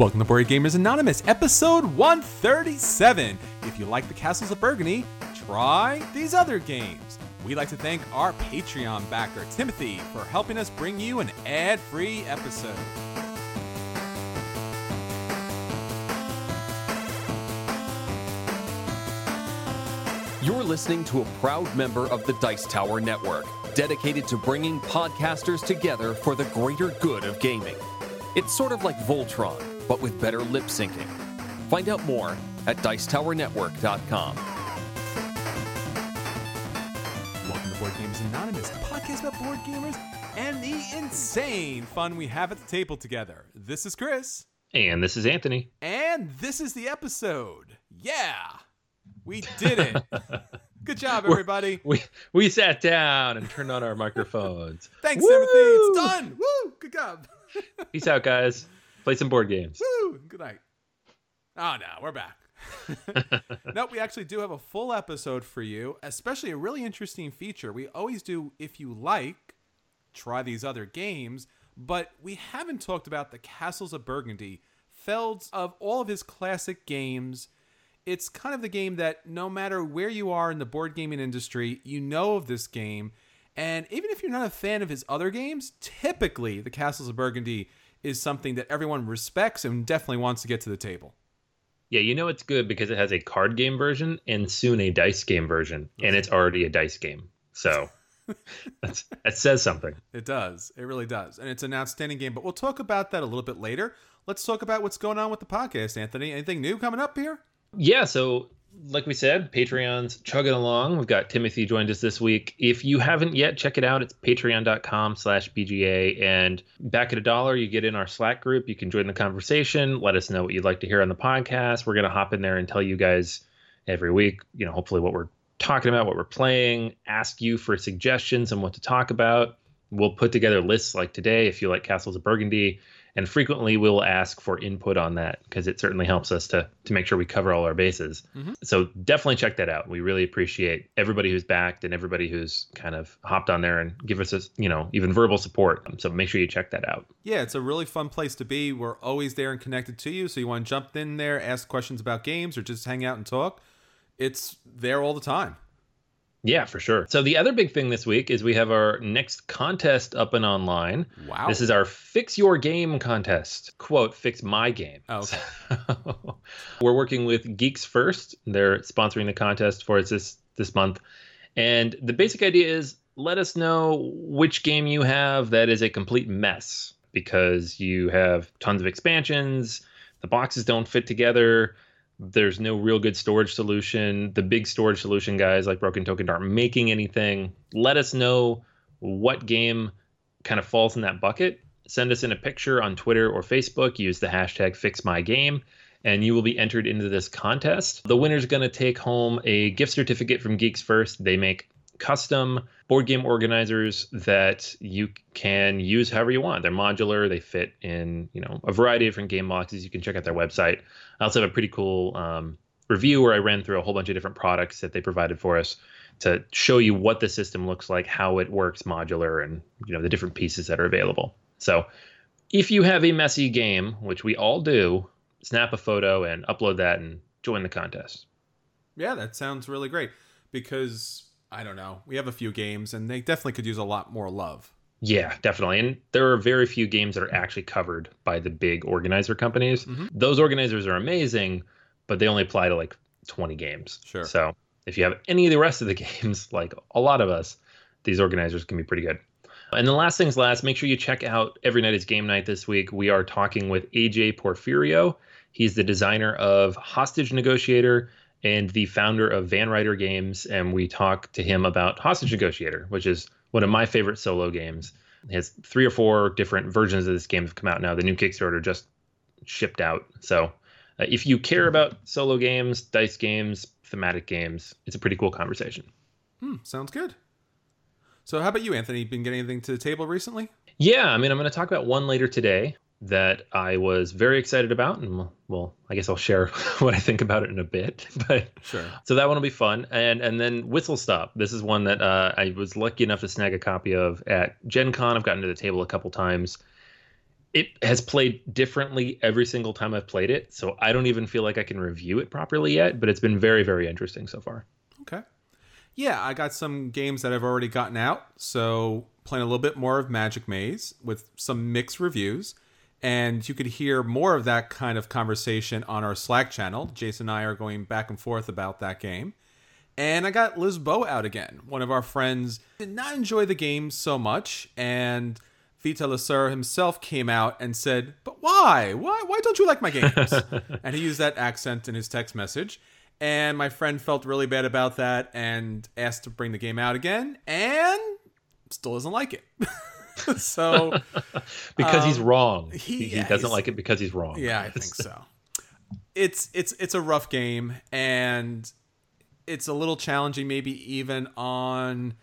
Welcome to Board Gamers Anonymous, episode 137. If you like the Castles of Burgundy, try these other games. We'd like to thank our Patreon backer, Timothy, for helping us bring you an ad free episode. You're listening to a proud member of the Dice Tower Network, dedicated to bringing podcasters together for the greater good of gaming. It's sort of like Voltron, but with better lip syncing. Find out more at Dicetowernetwork.com. Welcome to Board Gamers Anonymous, a podcast about board gamers and the insane fun we have at the table together. This is Chris, And this is Anthony. and this is the episode. Yeah, we did it. Good job, everybody. We we sat down and turned on our microphones. Thanks, Woo! Timothy. It's done. Woo! Good job. Peace out, guys. Play some board games. Woo! Good night. Oh no, we're back. nope, we actually do have a full episode for you, especially a really interesting feature. We always do, if you like, try these other games, but we haven't talked about the Castles of Burgundy. Feld's of all of his classic games, it's kind of the game that no matter where you are in the board gaming industry, you know of this game. And even if you're not a fan of his other games, typically the Castles of Burgundy is something that everyone respects and definitely wants to get to the table. Yeah, you know it's good because it has a card game version and soon a dice game version, and it's already a dice game. So that's that says something. It does. It really does. And it's an outstanding game, but we'll talk about that a little bit later. Let's talk about what's going on with the podcast, Anthony. Anything new coming up here? Yeah, so like we said, Patreon's chugging along. We've got Timothy joined us this week. If you haven't yet, check it out. It's patreon.com slash BGA. And back at a dollar, you get in our Slack group. You can join the conversation. Let us know what you'd like to hear on the podcast. We're going to hop in there and tell you guys every week, you know, hopefully what we're talking about, what we're playing, ask you for suggestions on what to talk about. We'll put together lists like today if you like Castles of Burgundy and frequently we'll ask for input on that because it certainly helps us to to make sure we cover all our bases. Mm-hmm. So definitely check that out. We really appreciate everybody who's backed and everybody who's kind of hopped on there and give us a, you know even verbal support. So make sure you check that out. Yeah, it's a really fun place to be. We're always there and connected to you. So you want to jump in there, ask questions about games, or just hang out and talk. It's there all the time. Yeah, for sure. So the other big thing this week is we have our next contest up and online. Wow. This is our Fix Your Game contest. Quote, fix my game. Oh, okay. We're working with Geeks First. They're sponsoring the contest for us this this month. And the basic idea is let us know which game you have that is a complete mess because you have tons of expansions, the boxes don't fit together, there's no real good storage solution. The big storage solution guys like Broken Token aren't making anything. Let us know what game kind of falls in that bucket. Send us in a picture on Twitter or Facebook. Use the hashtag FixMyGame, and you will be entered into this contest. The winner's going to take home a gift certificate from Geeks First. They make custom board game organizers that you can use however you want. They're modular. They fit in you know a variety of different game boxes. You can check out their website. I also have a pretty cool um, review where I ran through a whole bunch of different products that they provided for us to show you what the system looks like, how it works modular, and you know the different pieces that are available. So if you have a messy game, which we all do, snap a photo and upload that and join the contest. Yeah, that sounds really great because I don't know. We have a few games and they definitely could use a lot more love. Yeah, definitely. And there are very few games that are actually covered by the big organizer companies. Mm-hmm. Those organizers are amazing, but they only apply to like 20 games. Sure. So if you have any of the rest of the games, like a lot of us, these organizers can be pretty good. And the last things last, make sure you check out Every Night is Game Night this week. We are talking with AJ Porfirio. He's the designer of Hostage Negotiator and the founder of Van Ryder Games. And we talk to him about Hostage Negotiator, which is one of my favorite solo games. It has three or four different versions of this game have come out now. The new Kickstarter just shipped out. So uh, if you care about solo games, dice games, thematic games, it's a pretty cool conversation. Hmm, sounds good. So, how about you, Anthony? Been getting anything to the table recently? Yeah, I mean, I'm going to talk about one later today that I was very excited about, and well, I guess I'll share what I think about it in a bit. But Sure. so that one will be fun, and and then Whistle Stop. This is one that uh, I was lucky enough to snag a copy of at Gen Con. I've gotten to the table a couple times. it has played differently every single time I've played it. So I don't even feel like I can review it properly yet, but it's been very, very interesting so far. Okay. Yeah, I got some games that I've already gotten out. So playing a little bit more of Magic Maze with some mixed reviews. And you could hear more of that kind of conversation on our Slack channel. Jason and I are going back and forth about that game. And I got Lisboa out again. One of our friends did not enjoy the game so much. And Vital Lacerda himself came out and said, But why? Why why don't you like my games? and he used that accent in his text message. And my friend felt really bad about that and asked to bring the game out again and still doesn't like it. so because um, he's wrong. He, he, doesn't like it because he's wrong. Yeah, I think so. It's it's it's a rough game and it's a little challenging maybe even on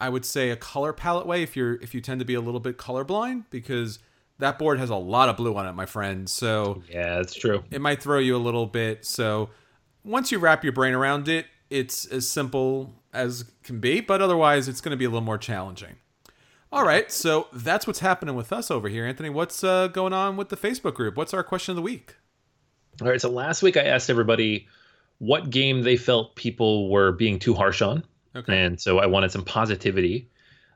I would say a color palette way if you're if you tend to be a little bit colorblind because that board has a lot of blue on it, my friend. So yeah, that's true. It might throw you a little bit. So once you wrap your brain around it, it's as simple as can be, but otherwise it's going to be a little more challenging. All right, so that's what's happening with us over here, Anthony. What's uh, going on with the Facebook group? What's our question of the week? All right, so last week I asked everybody what game they felt people were being too harsh on. Okay. And so I wanted some positivity.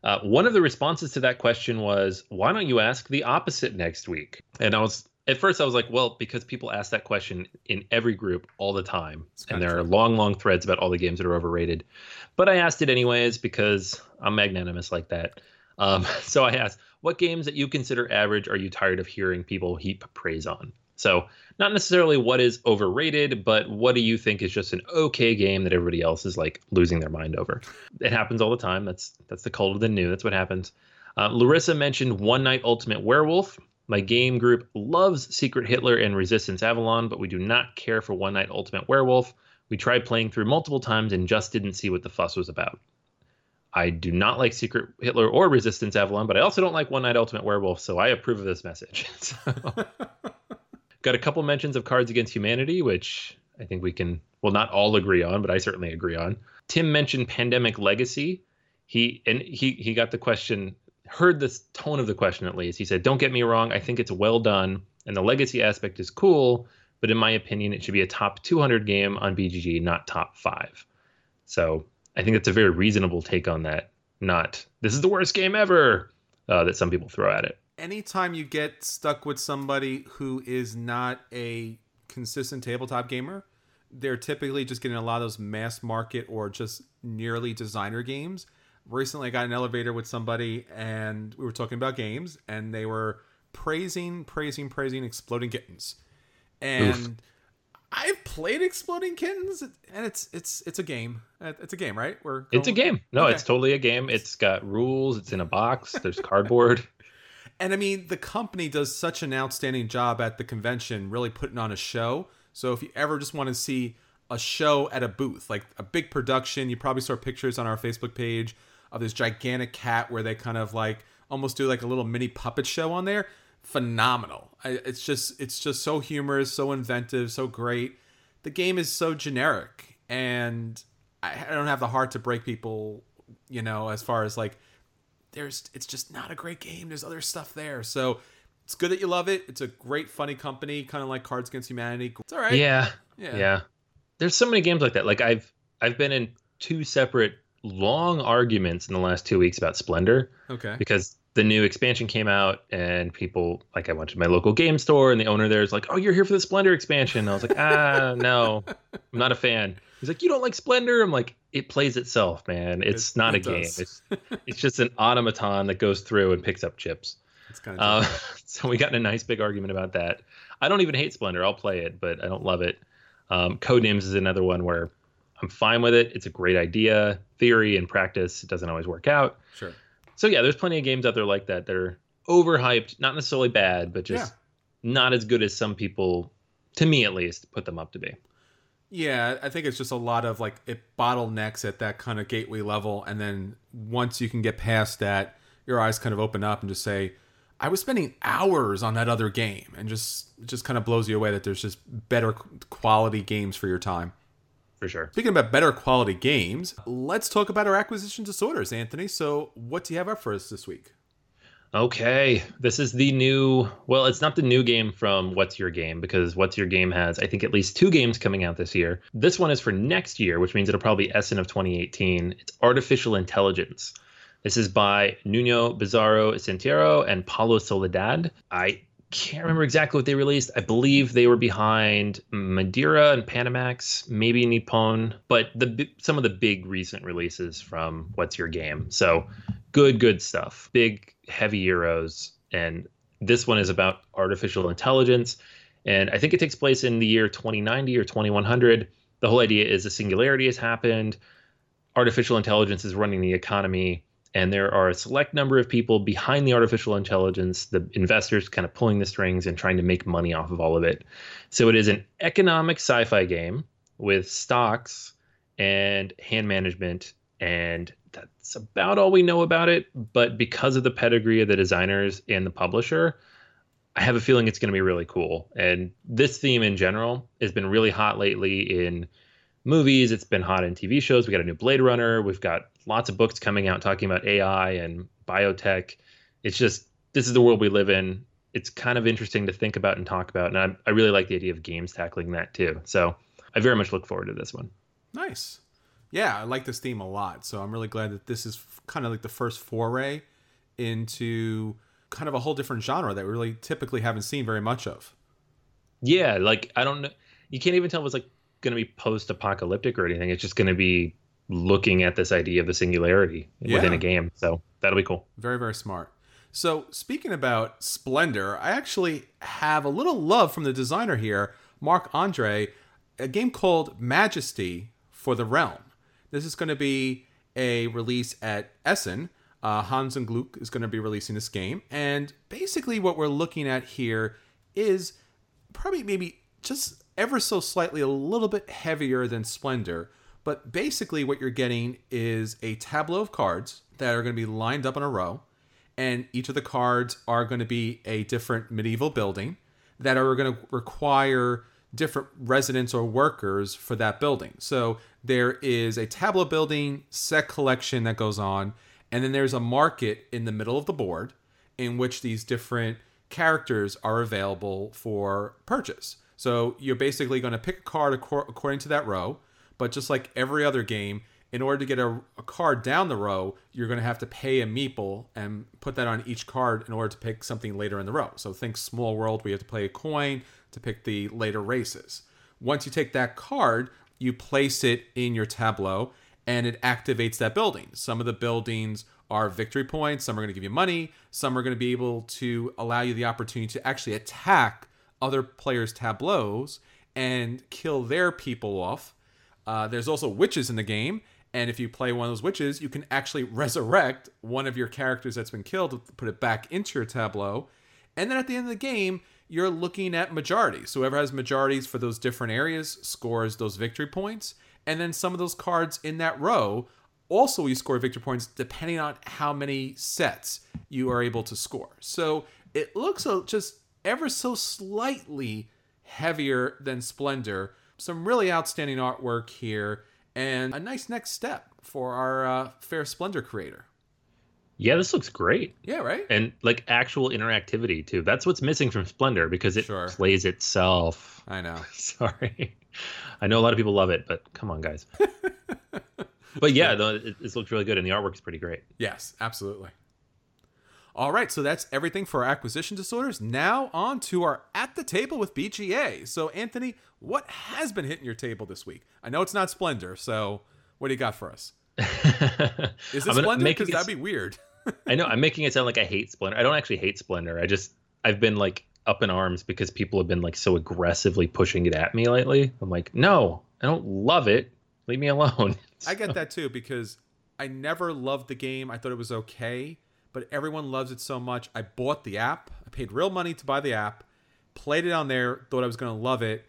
Uh, one of the responses to that question was, why don't you ask the opposite next week? And I was, at first, I was like, well, because people ask that question in every group all the time. And there true. are long, long threads about all the games that are overrated. But I asked it anyways because I'm magnanimous like that. Um, so I asked, what games that you consider average are you tired of hearing people heap praise on? So, not necessarily what is overrated, but what do you think is just an okay game that everybody else is like losing their mind over? It happens all the time. That's that's the cult of the new. That's what happens. Uh, Larissa mentioned One Night Ultimate Werewolf. My game group loves Secret Hitler and Resistance Avalon, but we do not care for One Night Ultimate Werewolf. We tried playing through multiple times and just didn't see what the fuss was about. I do not like Secret Hitler or Resistance Avalon, but I also don't like One Night Ultimate Werewolf, so I approve of this message. so, Got a couple mentions of Cards Against Humanity, which I think we can, well, not all agree on, but I certainly agree on. Tim mentioned Pandemic Legacy. He and he he got the question, heard the tone of the question at least. He said, "Don't get me wrong, I think it's well done, and the legacy aspect is cool, but in my opinion, it should be a top 200 game on BGG, not top five." So I think that's a very reasonable take on that. Not this is the worst game ever uh, that some people throw at it anytime you get stuck with somebody who is not a consistent tabletop gamer, they're typically just getting a lot of those mass market or just nearly designer games. Recently, I got an elevator with somebody and we were talking about games, and they were praising, praising, praising Exploding Kittens. And Oof. I've played Exploding Kittens, and it's it's it's a game. Uh, it's a game, right? We're going... it's a game. No, okay. it's totally a game. It's got rules. It's in a box. There's cardboard. And I mean, the company does such an outstanding job at the convention, really putting on a show. So if you ever just want to see a show at a booth, like a big production, you probably saw pictures on our Facebook page of this gigantic cat where they kind of like almost do like a little mini puppet show on there. Phenomenal. It's just it's just so humorous, so inventive, so great. The game is so generic, and I don't have the heart to break people, you know, as far as like there's it's just not a great game. There's other stuff there. So it's good that you love it. It's a great, funny company, kind of like Cards Against Humanity. It's all right. Yeah, yeah, yeah. There's so many games like that. Like I've I've been in two separate long arguments in the last two weeks about Splendor. Okay. Because the new expansion came out and people like I went to my local game store and the owner there is like, "Oh, you're here for the Splendor expansion." I was like, "Ah, no, I'm not a fan." He's like, "You don't like Splendor?" I'm like, "It plays itself, man. It's it, not it a does. game. It's it's just an automaton that goes through and picks up chips." It's kind of uh, so we got in a nice big argument about that. I don't even hate Splendor. I'll play it, but I don't love it. Um, Codenames is another one where I'm fine with it. It's a great idea, theory and practice. It doesn't always work out. Sure so yeah, there's plenty of games out there like that that are overhyped, not necessarily bad, but just yeah. not as good as some people, to me at least, put them up to be. Yeah, I think it's just a lot of like it bottlenecks at that kind of gateway level, and then once you can get past that, your eyes kind of open up and just say, "I was spending hours on that other game," and just just kind of blows you away that there's just better quality games for your time for sure. Speaking about better quality games, let's talk about our acquisition disorders, Anthony. So, what do you have up for us this week? Okay, this is the new. Well, it's not the new game from What's Your Game because What's Your Game has, I think, at least two games coming out this year. This one is for next year, which means it'll probably be Essen of 2018. It's Artificial Intelligence. This is by Nuno Bizarro Sentieiro and Paulo Soledade. I can't remember exactly what they released. I believe they were behind Madeira and Panamax, maybe Nippon, but the some of the big recent releases from What's Your Game. So good, good stuff. Big, heavy euros, and this one is about artificial intelligence, and I think it takes place in the year 2090 or 2100. The whole idea is a singularity has happened. Artificial intelligence is running the economy and there are a select number of people behind the artificial intelligence, the investors kind of pulling the strings and trying to make money off of all of it. So it is an economic sci fi game with stocks and hand management, and that's about all we know about it. But because of the pedigree of the designers and the publisher, I have a feeling it's going to be really cool. And this theme in general has been really hot lately in movies. It's been hot in TV shows. We got a new Blade Runner. We've got lots of books coming out talking about AI and biotech. It's just this is the world we live in. It's kind of interesting to think about and talk about, and I, I really like the idea of games tackling that too. So I very much look forward to this one. Nice. Yeah, I like this theme a lot. So I'm really glad that this is kind of like the first foray into kind of a whole different genre that we really typically haven't seen very much of. Yeah, like I don't know. You can't even tell if it's like going to be post-apocalyptic or anything. It's just going to be looking at this idea of the singularity yeah. within a game. So that'll be cool. Very, very smart. So speaking about Splendor, I actually have a little love from the designer here, Marc Andre, a game called Majesty for the Realm. This is going to be a release at Essen. Uh, Hans im Glück is going to be releasing this game. And basically, what we're looking at here is probably maybe just ever so slightly a little bit heavier than Splendor. But basically, what you're getting is a tableau of cards that are going to be lined up in a row. And each of the cards are going to be a different medieval building that are going to require different residents or workers for that building. So there is a tableau building set collection that goes on, and then there's a market in the middle of the board in which these different characters are available for purchase. So you're basically going to pick a card according to that row, but just like every other game, in order to get a, a, card down the row, you're going to have to pay a meeple and put that on each card in order to pick something later in the row. So think Small World, we have to play a coin to pick the later races. Once you take that card, you place it in your tableau and it activates that building. Some of the buildings are victory points, some are going to give you money, some are going to be able to allow you the opportunity to actually attack other players' tableaus and kill their people off. Uh, there's also witches in the game, and if you play one of those witches, you can actually resurrect one of your characters that's been killed, put it back into your tableau. And then at the end of the game, you're looking at majorities. So whoever has majorities for those different areas scores those victory points. And then some of those cards in that row also you score victory points depending on how many sets you are able to score. So it looks just ever so slightly heavier than Splendor. Some really outstanding artwork here, and a nice next step for our uh, Fair Splendor creator. Yeah, this looks great. Yeah, right. And like actual interactivity too. That's what's missing from Splendor because it sure. plays itself. I know. Sorry. I know a lot of people love it, but come on, guys. but yeah, no, it, it looks really good, and the artwork is pretty great. Yes, absolutely. All right, so that's everything for acquisition disorders. Now on to our at the table with BGA. So Anthony, what has been hitting your table this week? I know it's not Splendor, so what do you got for us? Is it Splendor? Because that'd be weird. I know I'm making it sound like I hate Splendor. I don't actually hate Splendor. I just I've been like up in arms because people have been like so aggressively pushing it at me lately. I'm like, no, I don't love it. Leave me alone. I get that too because I never loved the game. I thought it was okay but everyone loves it so much. I bought the app. I paid real money to buy the app, played it on there, thought I was going to love it.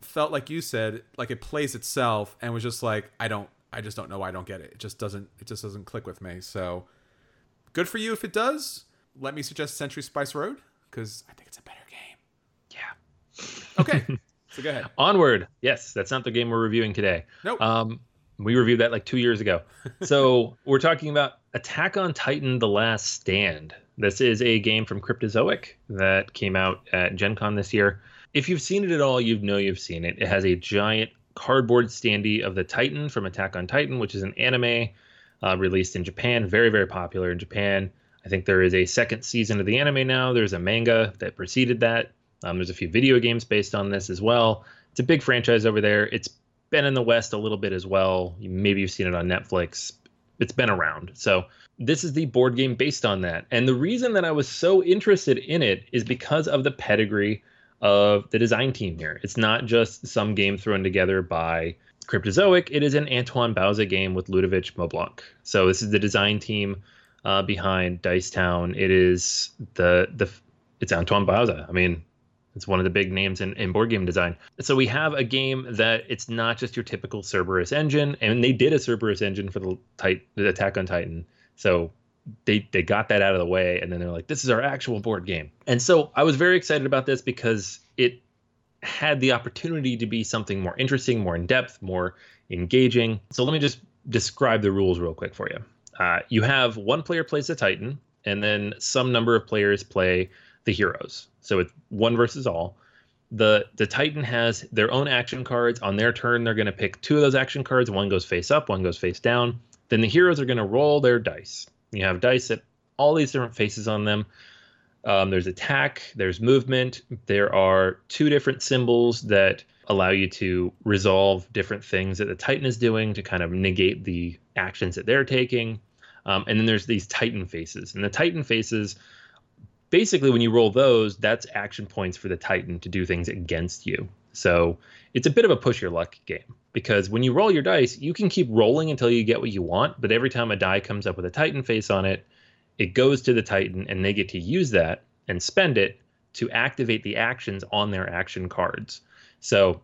Felt like you said, like it plays itself, and was just like, I don't, I just don't know why I don't get it. It just doesn't, it just doesn't click with me. So, good for you if it does. Let me suggest Century Spice Road because I think it's a better game. Yeah. Okay. so go ahead. Onward. Yes, that's not the game we're reviewing today. Nope. Um, We reviewed that like two years ago. so we're talking about Attack on Titan: The Last Stand. This is a game from Cryptozoic that came out at Gen Con this year. If you've seen it at all, you know you've seen it. It has a giant cardboard standee of the Titan from Attack on Titan, which is an anime uh, released in Japan, very, very popular in Japan. I think there is a second season of the anime now. There's a manga that preceded that. Um, there's a few video games based on this as well. It's a big franchise over there. It's been in the West a little bit as well. Maybe you've seen it on Netflix. It's been around. So this is the board game based on that. And the reason that I was so interested in it is because of the pedigree of the design team here. It's not just some game thrown together by Cryptozoic. It is an Antoine Bauza game with Ludovic Maublanc. So this is the design team uh, behind Dice Town. It is the the it's Antoine Bauza. I mean, it's one of the big names in, in board game design. So we have a game that it's not just your typical Cerberus engine, and they did a Cerberus engine for the, tit- the Attack on Titan. So they they got that out of the way, and then they're like, this is our actual board game. And so I was very excited about this because it had the opportunity to be something more interesting, more in depth, more engaging. So let me just describe the rules real quick for you. Uh, you have one player plays a Titan, and then some number of players play the heroes. So it's one versus all. The the Titan has their own action cards. On their turn, they're going to pick two of those action cards. One goes face up, one goes face down. Then the heroes are going to roll their dice. You have dice at all these different faces on them. Um, there's attack, there's movement. There are two different symbols that allow you to resolve different things that the Titan is doing to kind of negate the actions that they're taking. Um, and then there's these Titan faces. And the Titan faces basically when you roll those, that's action points for the Titan to do things against you. So it's a bit of a push your luck game because when you roll your dice, you can keep rolling until you get what you want, but every time a die comes up with a Titan face on it, it goes to the Titan and they get to use that and spend it to activate the actions on their action cards. So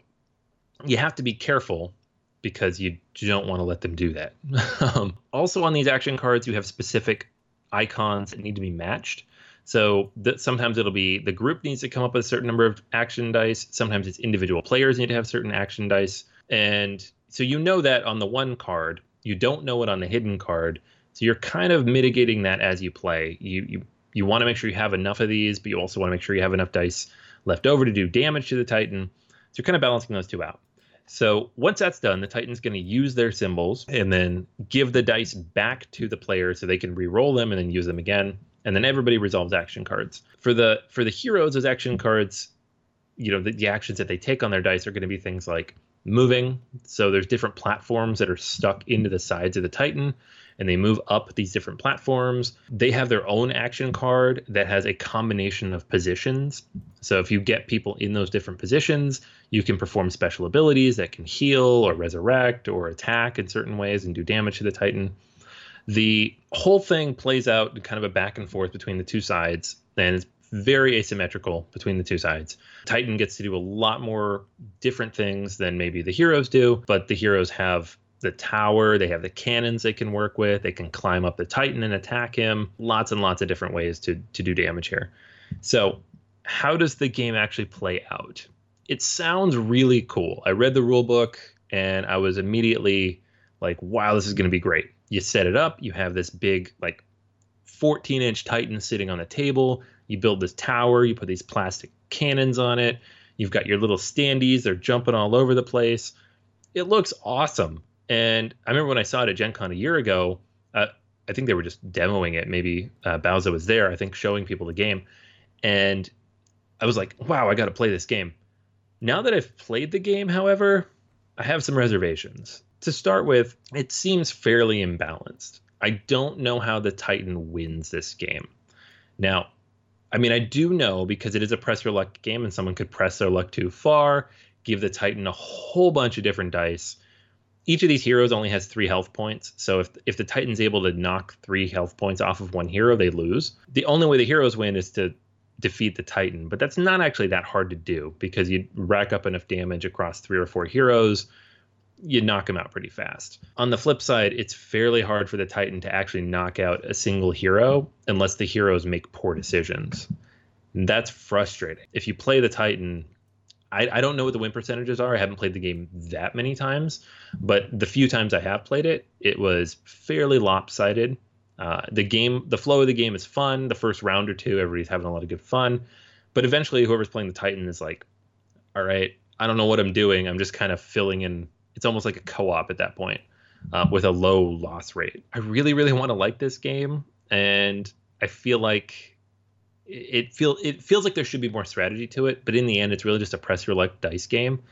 you have to be careful because you don't want to let them do that. um, also, on these action cards, you have specific icons that need to be matched. So sometimes it'll be the group needs to come up with a certain number of action dice. Sometimes it's individual players need to have certain action dice. And so you know that on the one card, you don't know it on the hidden card. So you're kind of mitigating that as you play. You you you want to make sure you have enough of these, but you also want to make sure you have enough dice left over to do damage to the Titan. So you're kind of balancing those two out. So once that's done, the Titan's going to use their symbols and then give the dice back to the player so they can re-roll them and then use them again and then everybody resolves action cards. For the for the heroes, those action cards, you know, the, the actions that they take on their dice are going to be things like moving. So there's different platforms that are stuck into the sides of the Titan, and they move up these different platforms. They have their own action card that has a combination of positions. So if you get people in those different positions, you can perform special abilities that can heal or resurrect or attack in certain ways and do damage to the Titan the whole thing plays out kind of a back and forth between the two sides, and it's very asymmetrical between the two sides. Titan gets to do a lot more different things than maybe the heroes do, but the heroes have the tower, they have the cannons they can work with, they can climb up the Titan and attack him. Lots and lots of different ways to to do damage here. So, how does the game actually play out? It sounds really cool. I read the rule book and I was immediately like, wow, this is going to be great you set it up you have this big like 14 inch titan sitting on the table. You build this tower you put these plastic cannons on it. You've got your little standees they're jumping all over the place. It looks awesome. And i remember when i saw it at gen con a year ago uh, i think they were just demoing it. Maybe uh, Bauza was there i think showing people the game. And i was like wow i got to play this game. Now that i've played the game however i have some reservations to start with, it seems fairly imbalanced. I don't know how the Titan wins this game. Now, I mean, I do know because it is a press your luck game and someone could press their luck too far, give the Titan a whole bunch of different dice. Each of these heroes only has three health points. So if, if the Titan's able to knock three health points off of one hero, they lose. The only way the heroes win is to defeat the Titan, but that's not actually that hard to do because you rack up enough damage across three or four heroes you knock him out pretty fast. On the flip side, it's fairly hard for the Titan to actually knock out a single hero unless the heroes make poor decisions. And that's frustrating. If you play the Titan, I, I don't know what the win percentages are. I haven't played the game that many times, but the few times I have played it, it was fairly lopsided. Uh, the game, the flow of the game is fun. The first round or two, everybody's having a lot of good fun, but eventually, whoever's playing the Titan is like, "All right, I don't know what I'm doing. I'm just kind of filling in." It's almost like a co-op at that point, uh, with a low loss rate. I really, really want to like this game, and I feel like it feel it feels like there should be more strategy to it, but in the end, it's really just a press your luck dice game,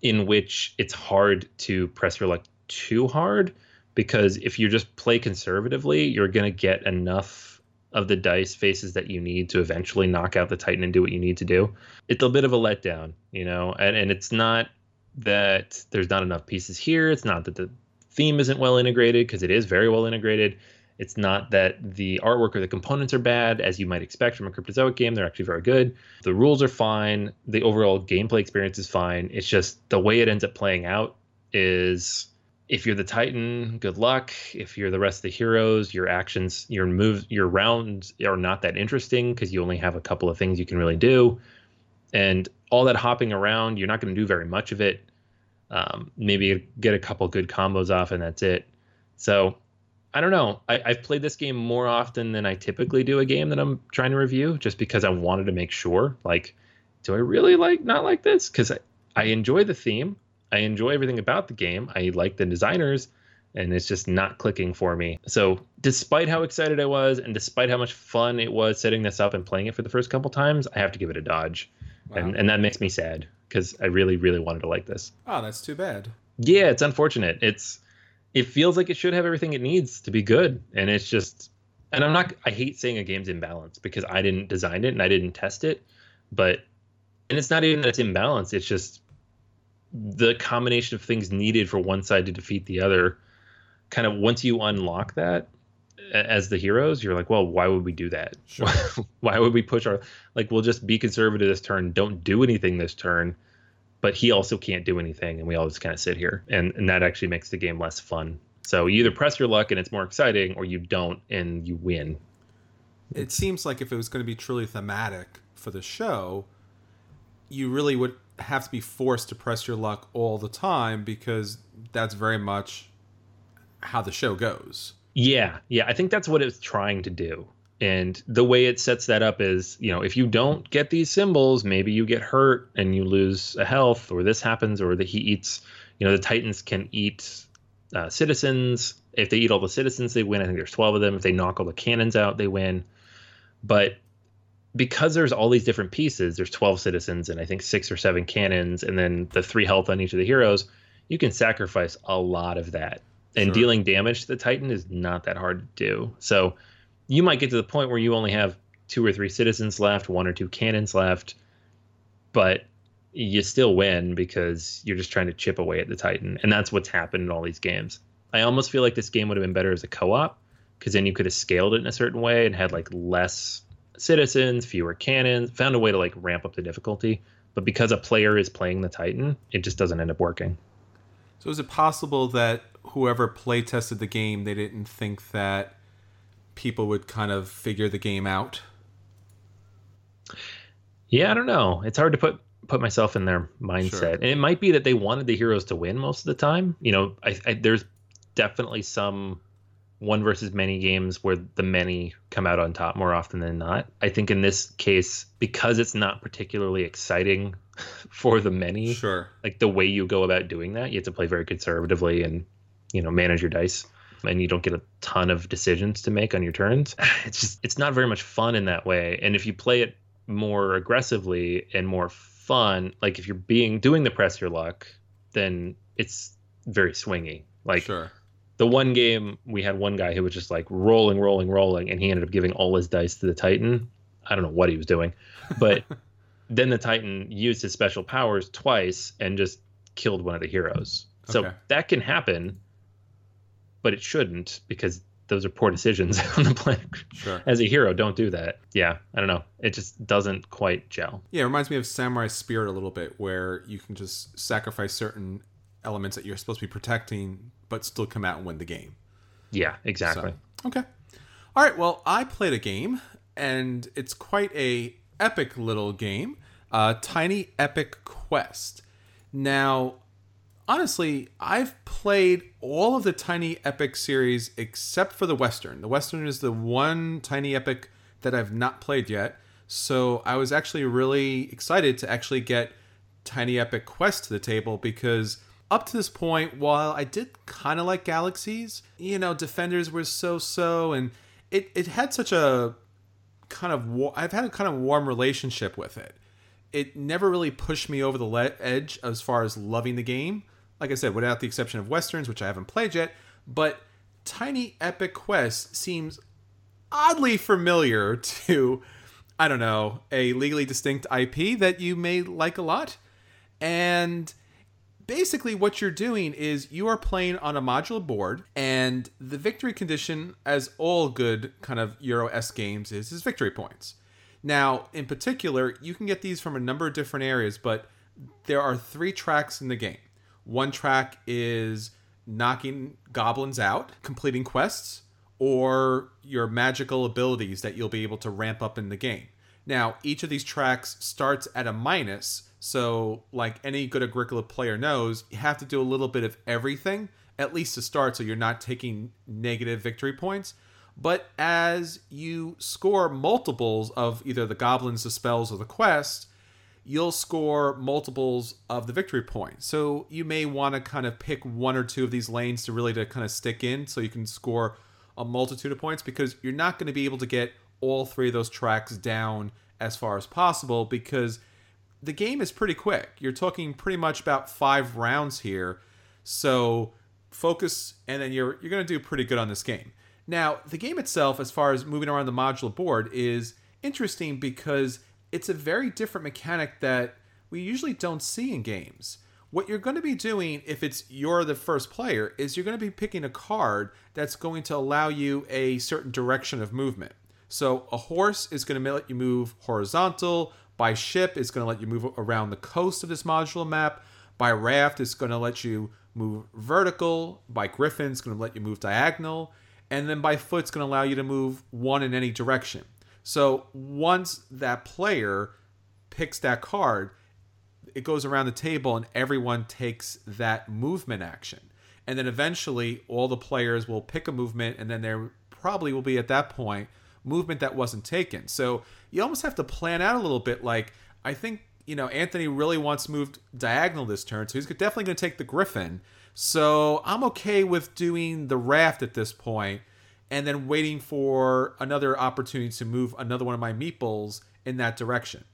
in which it's hard to press your luck too hard because if you just play conservatively, you're gonna get enough of the dice faces that you need to eventually knock out the Titan and do what you need to do. It's a bit of a letdown, you know, and and it's not that there's not enough pieces here. It's not that the theme isn't well integrated because it is very well integrated it's not that the artwork or the components are bad, as you might expect from a Cryptozoic game. They're actually very good. The rules are fine. The overall gameplay experience is fine. It's just the way it ends up playing out is if you're the Titan, good luck. If you're the rest of the heroes, your actions, your moves, your rounds are not that interesting because you only have a couple of things you can really do. And all that hopping around, you're not going to do very much of it. Um, maybe get a couple good combos off, and that's it. So I don't know. I, have played this game more often than I typically do a game that I'm trying to review, just because I wanted to make sure. Like, do I really like not like this? Because I, I enjoy the theme, I enjoy everything about the game, I like the designers, and it's just not clicking for me. So, despite how excited I was, and despite how much fun it was setting this up and playing it for the first couple times, I have to give it a dodge, wow. and and that makes me sad because I really really wanted to like this. Oh, that's too bad. Yeah, it's unfortunate. It's it feels like it should have everything it needs to be good and it's just and i'm not i hate saying a game's imbalanced because i didn't design it and i didn't test it but and it's not even that it's imbalanced it's just the combination of things needed for one side to defeat the other kind of once you unlock that as the heroes you're like well why would we do that sure. why would we push our like we'll just be conservative this turn don't do anything this turn but he also can't do anything, and we all just kind of sit here, and and that actually makes the game less fun. So you either press your luck and it's more exciting, or you don't and you win. It seems like if it was going to be truly thematic for the show, you really would have to be forced to press your luck all the time because that's very much how the show goes. Yeah, yeah, I think that's what it's trying to do. And the way it sets that up is, you know, if you don't get these symbols, maybe you get hurt and you lose a health, or this happens, or that he eats, you know, the Titans can eat uh, citizens. If they eat all the citizens, they win. I think there's 12 of them. If they knock all the cannons out, they win. But because there's all these different pieces, there's 12 citizens and I think six or seven cannons, and then the three health on each of the heroes, you can sacrifice a lot of that. And sure. dealing damage to the Titan is not that hard to do. So, you might get to the point where you only have two or three citizens left, one or two cannons left, but you still win because you're just trying to chip away at the Titan. And that's what's happened in all these games. I almost feel like this game would have been better as a co op because then you could have scaled it in a certain way and had like less citizens, fewer cannons, found a way to like ramp up the difficulty. But because a player is playing the Titan, it just doesn't end up working. So is it possible that whoever play tested the game, they didn't think that people would kind of figure the game out? Yeah, I don't know. It's hard to put put myself in their mindset, sure. and it might be that they wanted the heroes to win most of the time. You know, I, I, there's definitely some one versus many games where the many come out on top more often than not. I think in this case, because it's not particularly exciting for the many, sure, like the way you go about doing that, you have to play very conservatively and you know manage your dice and you don't get a ton of decisions to make on your turns. It's just it's not very much fun in that way. And if you play it more aggressively and more fun, like if you're being doing the press your luck, then it's very swingy. Like sure. the one game we had one guy who was just like rolling, rolling, rolling, and he ended up giving all his dice to the Titan. I don't know what he was doing, but then the Titan used his special powers twice and just killed one of the heroes. So okay. that can happen but it shouldn't because those are poor decisions on the planet. Sure. As a hero, don't do that. Yeah, I don't know. It just doesn't quite gel. Yeah, it reminds me of Samurai Spirit a little bit, where you can just sacrifice certain elements that you're supposed to be protecting, but still come out and win the game. Yeah, exactly. So, okay. All right. Well, I played a game, and it's quite a epic little game. uh, Tiny Epic Quest. Now, honestly, I've played all of the Tiny Epic series except for the Western. The Western is the one Tiny Epic that I've not played yet. So I was actually really excited to actually get Tiny Epic Quest to the table because up to this point, while I did kind of like Galaxies, you know, Defenders were so so, and it, it had such a kind of, I've had a kind of warm relationship with it. It never really pushed me over the le- edge as far as loving the game. Like I said, without the exception of Westerns, which I haven't played yet, but Tiny Epic Quest seems oddly familiar to, I don't know, a legally distinct IP that you may like a lot. And basically, what you're doing is you are playing on a modular board, and the victory condition, as all good kind of Euro S games is, is victory points. Now, in particular, you can get these from a number of different areas, but there are three tracks in the game. One track is knocking goblins out, completing quests or your magical abilities that you'll be able to ramp up in the game. Now, each of these tracks starts at a minus, so like any good Agricola player knows, you have to do a little bit of everything, at least to start, so you're not taking negative victory points. But as you score multiples of either the goblins, the spells, or the quest, you'll score multiples of the victory points. So you may want to kind of pick one or two of these lanes to really to kind of stick in so you can score a multitude of points because you're not going to be able to get all three of those tracks down as far as possible because the game is pretty quick. You're talking pretty much about five rounds here. So focus and then you're you're going to do pretty good on this game. Now, the game itself as far as moving around the modular board is interesting because it's a very different mechanic that we usually don't see in games what you're going to be doing if it's you're the first player is you're going to be picking a card that's going to allow you a certain direction of movement. So a horse is going to let you move horizontal. By ship is going to let you move around the coast of this modular map. By raft is going to let you move vertical. By griffin is going to let you move diagonal. And then by foot it's going to allow you to move one in any direction. So once that player picks that card, it goes around the table and everyone takes that movement action. And then eventually all the players will pick a movement and then there probably will be at that point movement that wasn't taken. So you almost have to plan out a little bit like I think, you know, Anthony really wants moved diagonal this turn, so he's definitely going to take the griffin. So I'm okay with doing the raft at this point and then waiting for another opportunity to move another one of my meeples in that direction.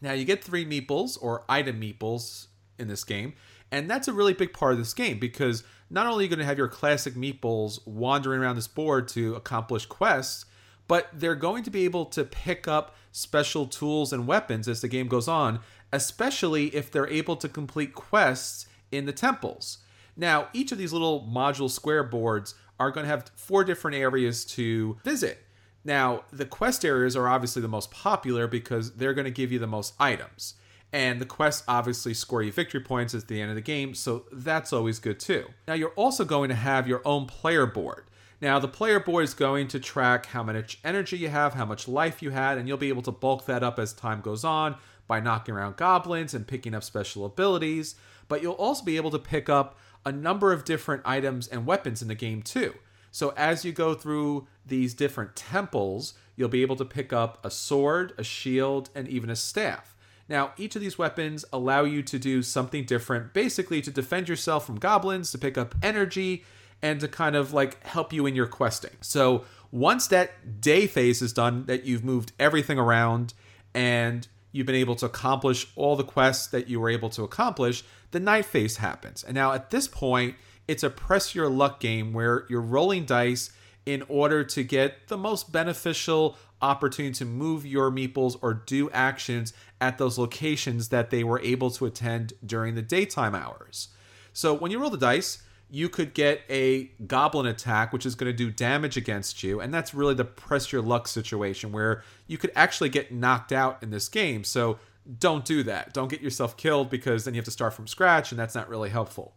Now you get three meeples or item meeples in this game, and that's a really big part of this game because not only are you going to have your classic meeples wandering around this board to accomplish quests, but they're going to be able to pick up special tools and weapons as the game goes on, especially if they're able to complete quests in the temples. Now, each of these little module square boards are going to have four different areas to visit. Now, the quest areas are obviously the most popular because they're going to give you the most items. And the quests obviously score you victory points at the end of the game, so that's always good too. Now, you're also going to have your own player board. Now, the player board is going to track how much energy you have, how much life you had, and you'll be able to bulk that up as time goes on by knocking around goblins and picking up special abilities. But you'll also be able to pick up a number of different items and weapons in the game too. So as you go through these different temples, you'll be able to pick up a sword, a shield, and even a staff. Now, each of these weapons allow you to do something different, basically to defend yourself from goblins, to pick up energy, and to kind of like help you in your questing. So, once that day phase is done, that you've moved everything around and you've been able to accomplish all the quests that you were able to accomplish, the night phase happens. And now at this point, it's a press your luck game where you're rolling dice in order to get the most beneficial opportunity to move your meeples or do actions at those locations that they were able to attend during the daytime hours. So when you roll the dice, you could get a goblin attack, which is going to do damage against you. And that's really the press your luck situation where you could actually get knocked out in this game. So don't do that. Don't get yourself killed because then you have to start from scratch, and that's not really helpful.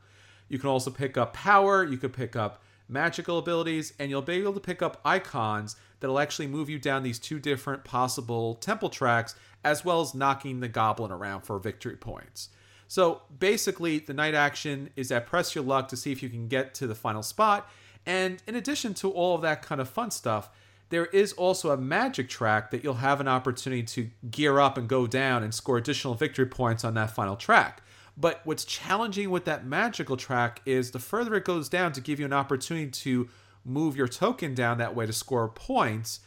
You can also pick up power, you could pick up magical abilities, and you'll be able to pick up icons that'll actually move you down these two different possible temple tracks, as well as knocking the goblin around for victory points. So basically, the night action is at press your luck to see if you can get to the final spot. And in addition to all of that kind of fun stuff, there is also a magic track that you'll have an opportunity to gear up and go down and score additional victory points on that final track. But what's challenging with that magical track is the further it goes down to give you an opportunity to move your token down that way to score points,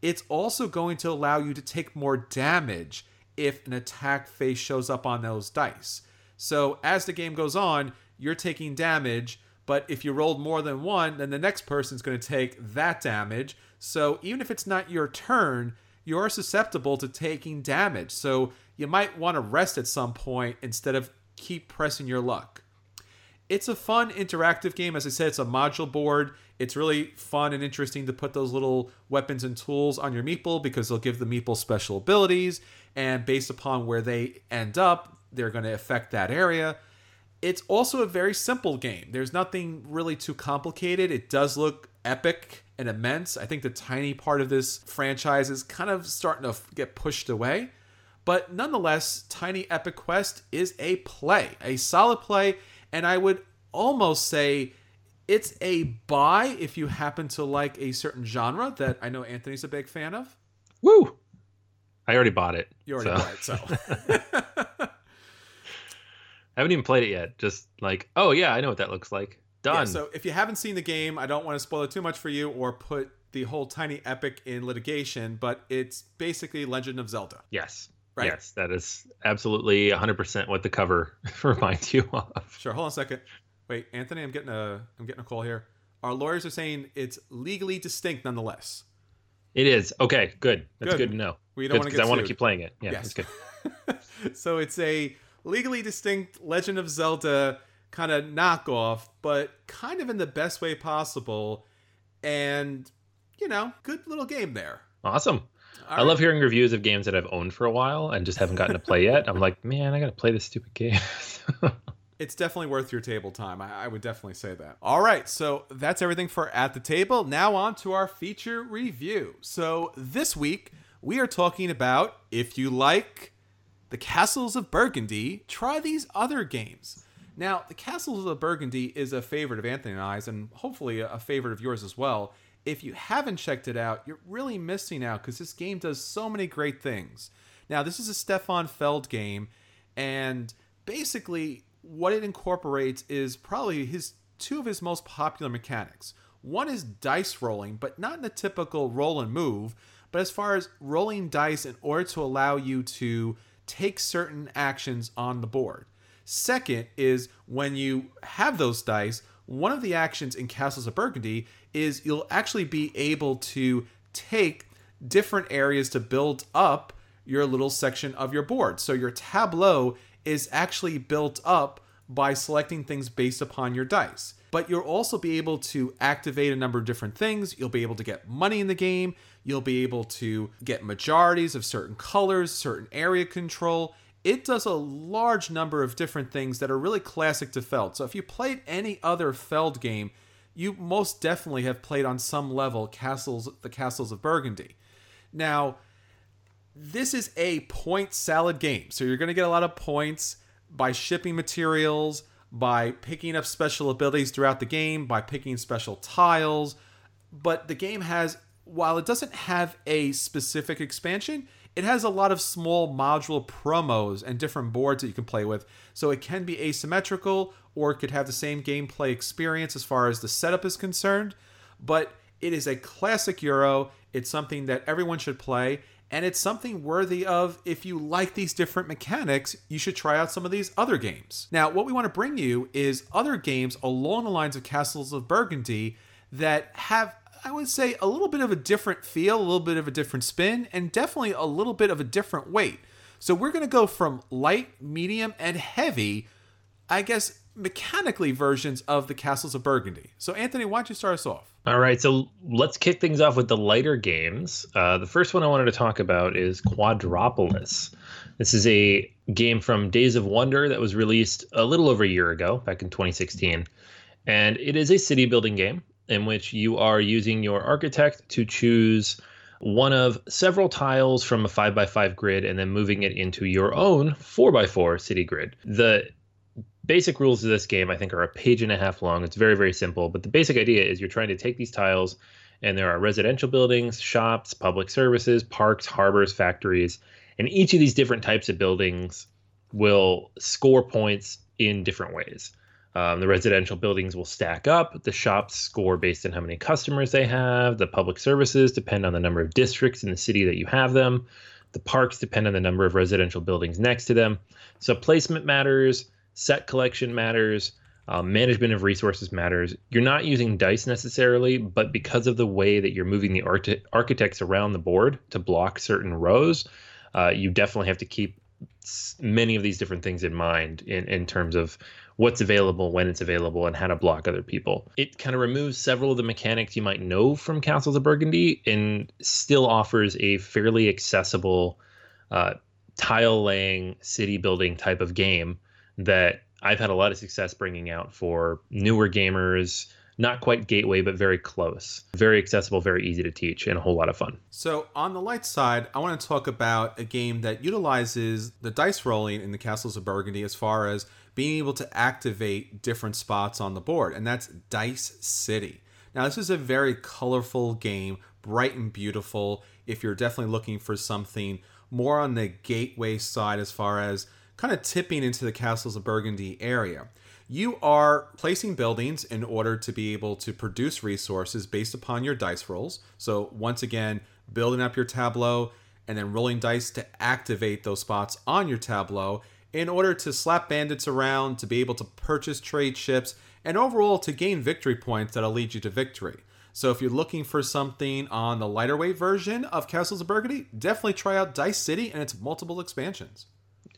it's also going to allow you to take more damage if an attack face shows up on those dice. So as the game goes on, you're taking damage, but if you rolled more than one, then the next person's going to take that damage. So even if it's not your turn, you're susceptible to taking damage. So you might want to rest at some point instead of keep pressing your luck. It's a fun interactive game. As I said, it's a module board. It's really fun and interesting to put those little weapons and tools on your meeple because they'll give the meeple special abilities. And based upon where they end up, they're going to affect that area. It's also a very simple game. There's nothing really too complicated. It does look epic and immense. I think the tiny part of this franchise is kind of starting to get pushed away. But nonetheless, Tiny Epic Quest is a play, a solid play, and I would almost say it's a buy if you happen to like a certain genre that I know Anthony's a big fan of. Woo! I already bought it. You already so. bought it, so. I haven't even played it yet. Just like, oh yeah, I know what that looks like. Done. Yeah, so if you haven't seen the game, I don't want to spoil it too much for you or put the whole tiny epic in litigation, but it's basically Legend of Zelda. Yes. Right? Yes, that is absolutely 100% what the cover reminds you of. Sure. Hold on a second. Wait, Anthony, I'm getting a I'm getting a call here. Our lawyers are saying it's legally distinct nonetheless. It is. Okay, good. That's good, good to know. We don't want to I want to keep playing it. Yeah, yes. that's good. so it's a legally distinct Legend of Zelda kind of knockoff, but kind of in the best way possible. And, you know, good little game there. Awesome. All I right. love hearing reviews of games that I've owned for a while and just haven't gotten to play yet. I'm like, man, I got to play this stupid game. it's definitely worth your table time. I, I, would definitely say that. All right, so that's everything for At the Table. Now on to our feature review. So this week, we are talking about if you like the Castles of Burgundy, try these other games. Now, the Castles of Burgundy is a favorite of Anthony and I's, and hopefully a favorite of yours as well. If you haven't checked it out, you're really missing out because this game does so many great things. Now, this is a Stefan Feld game, and basically, what it incorporates is probably his two of his most popular mechanics. One is dice rolling, but not in the typical roll and move, but as far as rolling dice in order to allow you to take certain actions on the board. Second is when you have those dice, one of the actions in Castles of Burgundy is you'll actually be able to take different areas to build up your little section of your board. So your tableau is actually built up by selecting things based upon your dice. But you'll also be able to activate a number of different things. You'll be able to get money in the game. You'll be able to get majorities of certain colors, certain area control. It does a large number of different things that are really classic to Feld. So if you played any other Feld game, you most definitely have played on some level Castles the Castles of Burgundy. Now, this is a point salad game. So you're going to get a lot of points by shipping materials, by picking up special abilities throughout the game, by picking special tiles. But the game has while it doesn't have a specific expansion, it has a lot of small module promos and different boards that you can play with. So it can be asymmetrical or it could have the same gameplay experience as far as the setup is concerned. But it is a classic Euro. It's something that everyone should play. And it's something worthy of, if you like these different mechanics, you should try out some of these other games. Now, what we want to bring you is other games along the lines of Castles of Burgundy that have I would say a little bit of a different feel, a little bit of a different spin, and definitely a little bit of a different weight. So we're going to go from light, medium, and heavy, I guess, mechanically versions of the Castles of Burgundy. So, Anthony, why don't you start us off? All right, so let's kick things off with the lighter games. Uh, the first one I wanted to talk about is Quadropolis. This is a game from Days of Wonder that was released a little over a year ago, back in 2016. And it is a city building game in which you are using your architect to choose one of several tiles from a 5x5 grid and then moving it into your own 4x4 city grid. The basic rules of this game, I think, are a page and a half long. It's very, very simple. But the basic idea is you're trying to take these tiles, and there are residential buildings, shops, public services, parks, harbors, factories. And each of these different types of buildings will score points in different ways. Um, the residential buildings will stack up. The shops score based on how many customers they have. The public services depend on the number of districts in the city that you have them. The parks depend on the number of residential buildings next to them. So placement matters, set collection matters, uh, management of resources matters. You're not using dice necessarily, but because of the way that you're moving the arch- architects around the board to block certain rows, uh, you definitely have to keep many of these different things in mind in, in terms of what's available, when it's available, and how to block other people. It kind of removes several of the mechanics you might know from Castles of Burgundy and still offers a fairly accessible uh, tile laying, city building type of game that I've had a lot of success bringing out for newer gamers. Not quite gateway, but very close. Very accessible, very easy to teach, and a whole lot of fun. So, on the light side, I want to talk about a game that utilizes the dice rolling in the Castles of Burgundy as far as being able to activate different spots on the board, and that's Dice City. Now, this is a very colorful game, bright and beautiful. If you're definitely looking for something more on the gateway side, as far as kind of tipping into the Castles of Burgundy area, you are placing buildings in order to be able to produce resources based upon your dice rolls. So, once again, building up your tableau and then rolling dice to activate those spots on your tableau in order to slap bandits around, to be able to purchase trade ships, and overall to gain victory points that'll lead you to victory. So if you're looking for something on the lighter weight version of Castles of Burgundy, definitely try out Dice City and its multiple expansions.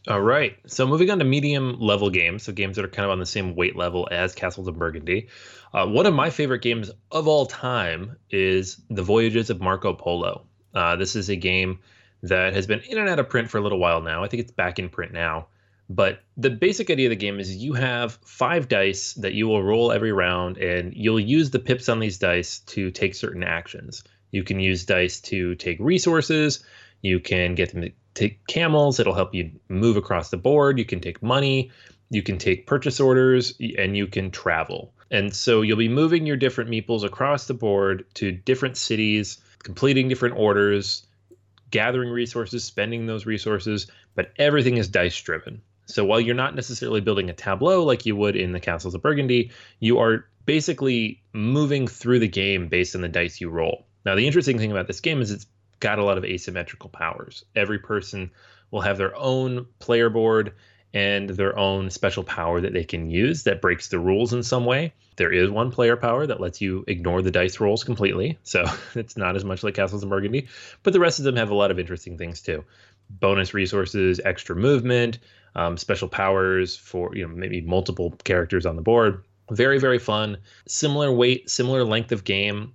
All right. So moving on to medium level games, so games that are kind of on the same weight level as Castles of Burgundy. Uh, one of my favorite games of all time is The Voyages of Marco Polo. Uh, this is a game that has been in and out of print for a little while now. I think it's back in print now. But the basic idea of the game is you have five dice that you will roll every round, and you'll use the pips on these dice to take certain actions. You can use dice to take resources. You can get them to take camels. It'll help you move across the board. You can take money. You can take purchase orders, and you can travel. And so you'll be moving your different meeples across the board to different cities, completing different orders, gathering resources, spending those resources, but everything is dice driven. So while you're not necessarily building a tableau like you would in the Castles of Burgundy, you are basically moving through the game based on the dice you roll. Now, the interesting thing about this game is it's got a lot of asymmetrical powers. Every person will have their own player board and their own special power that they can use that breaks the rules in some way. There is one player power that lets you ignore the dice rolls completely, so it's not as much like Castles of Burgundy, but the rest of them have a lot of interesting things too. Bonus resources, extra movement, um, special powers for you know maybe multiple characters on the board. Very very fun. Similar weight, similar length of game,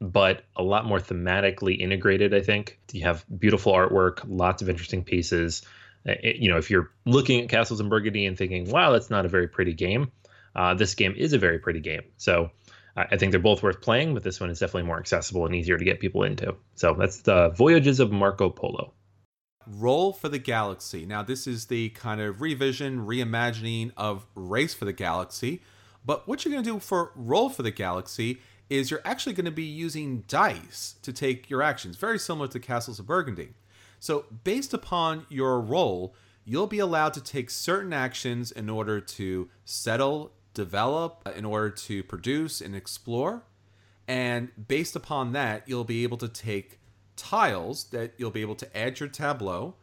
but a lot more thematically integrated. I think you have beautiful artwork, lots of interesting pieces. It, uh, you know, if you're looking at Castles in Burgundy and thinking, "Wow, that's not a very pretty game," uh, this game is a very pretty game. So I think they're both worth playing, but this one is definitely more accessible and easier to get people into. So that's the Voyages of Marco Polo. Roll for the Galaxy. Now, this is the kind of revision, reimagining of Race for the Galaxy. But what you're going to do for Roll for the Galaxy is you're actually going to be using dice to take your actions, very similar to Castles of Burgundy. So, based upon your roll, you'll be allowed to take certain actions in order to settle, develop, uh, in order to produce and explore. And based upon that, you'll be able to take tiles that you'll be able to add your tableau,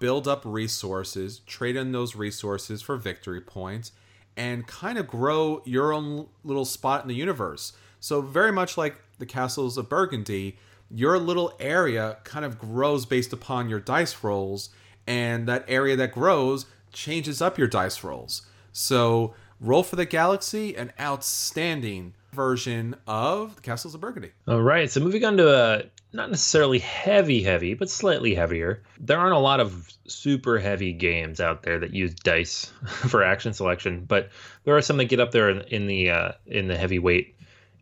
build up resources, trade in those resources for victory points, and kind of grow your own little spot in the universe. So, very much like the castles of Burgundy, your little area kind of grows based upon your dice rolls, and that area that grows changes up your dice rolls. So, Roll for the Galaxy, an outstanding version of the Castles of Burgundy. All right, so moving on to a not necessarily heavy, heavy, but slightly heavier. There aren't a lot of super heavy games out there that use dice for action selection, but there are some that get up there in, in the uh, in the heavyweight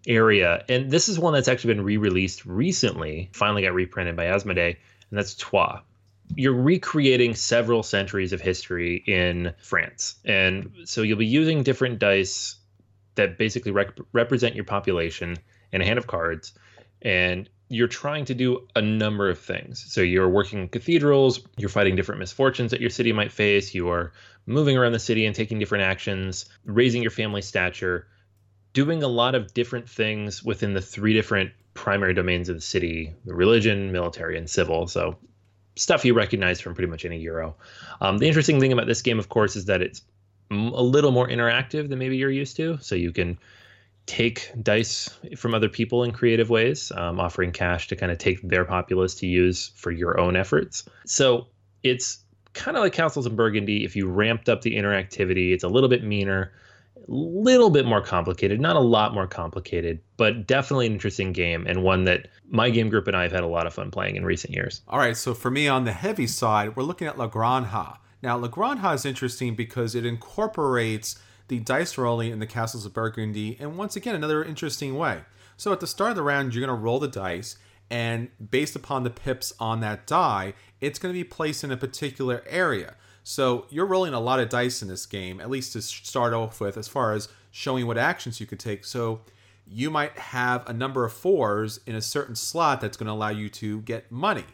area. And this is one that's actually been re released recently, finally got reprinted by Asmodee, and that's Troyes. You're recreating several centuries of history in France. And so you'll be using different dice that basically rep- represent your population and a hand of cards. And you're trying to do a number of things. So you're working in cathedrals, you're fighting different misfortunes that your city might face, you are moving around the city and taking different actions, raising your family stature, doing a lot of different things within the three different primary domains of the city the religion, military, and civil. So, stuff you recognize from pretty much any Euro. Um, the interesting thing about this game, of course, is that it's a little more interactive than maybe you're used to. So, you can take dice from other people in creative ways, um, offering cash to kind of take their populace to use for your own efforts. So, it's kind of like Castles in Burgundy. If you ramped up the interactivity, it's a little bit meaner little bit more complicated, not a lot more complicated, but definitely an interesting game and one that my game group and I have had a lot of fun playing in recent years. All right, so for me on the heavy side, we're looking at La Granja. Now, La Granja is interesting because it incorporates the dice rolling in the Castles of Burgundy and once again another interesting way. So at the start of the round, you're going to roll the dice, and based upon the pips on that die, it's going to be placed in a particular area. So you're rolling a lot of dice in this game, at least to start off with, as far as showing what actions you could take. So you might have a number of fours in a certain slot that's going to allow you to get money.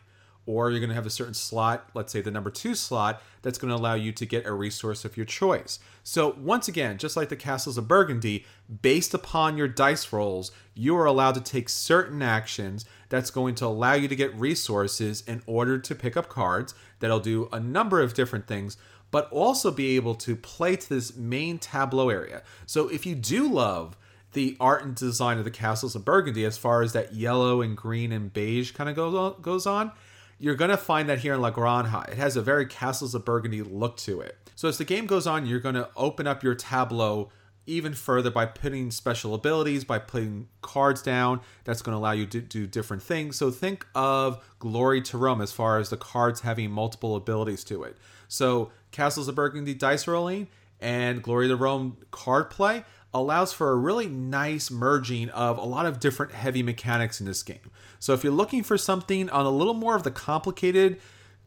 Or you're going to have a certain slot, let's say the number two slot, that's going to allow you to get a resource of your choice. So, once again, just like the Castles of Burgundy, based upon your dice rolls, you are allowed to take certain actions that's going to allow you to get resources in order to pick up cards that'll do a number of different things, but also be able to play to this main tableau area. So, if you do love the art and design of the Castles of Burgundy, as far as that yellow and green and beige kind of goes on, goes on you're going to find that here in La Granja. It has a very Castles of Burgundy look to it. So as the game goes on, you're going to open up your tableau even further by putting special abilities, by putting cards down. That's going to allow you to do different things. So think of Glory to Rome as far as the cards having multiple abilities to it. So Castles of Burgundy dice rolling and Glory to Rome card play allows for a really nice merging of a lot of different heavy mechanics in this game. So if you're looking for something on a little more of the complicated,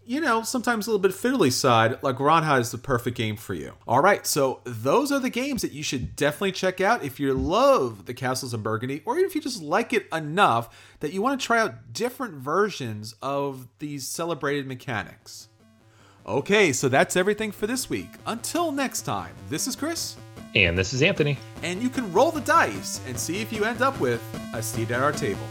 you know, sometimes a little bit fiddly side, La Granja is the perfect game for you. All right, so those are the games that you should definitely check out if you love the Castles of Burgundy, or if you just like it enough that you want to try out different versions of these celebrated mechanics. Okay, so that's everything for this week. Until next time, this is Chris. And this is Anthony. And you can roll the dice and see if you end up with a seat at our table.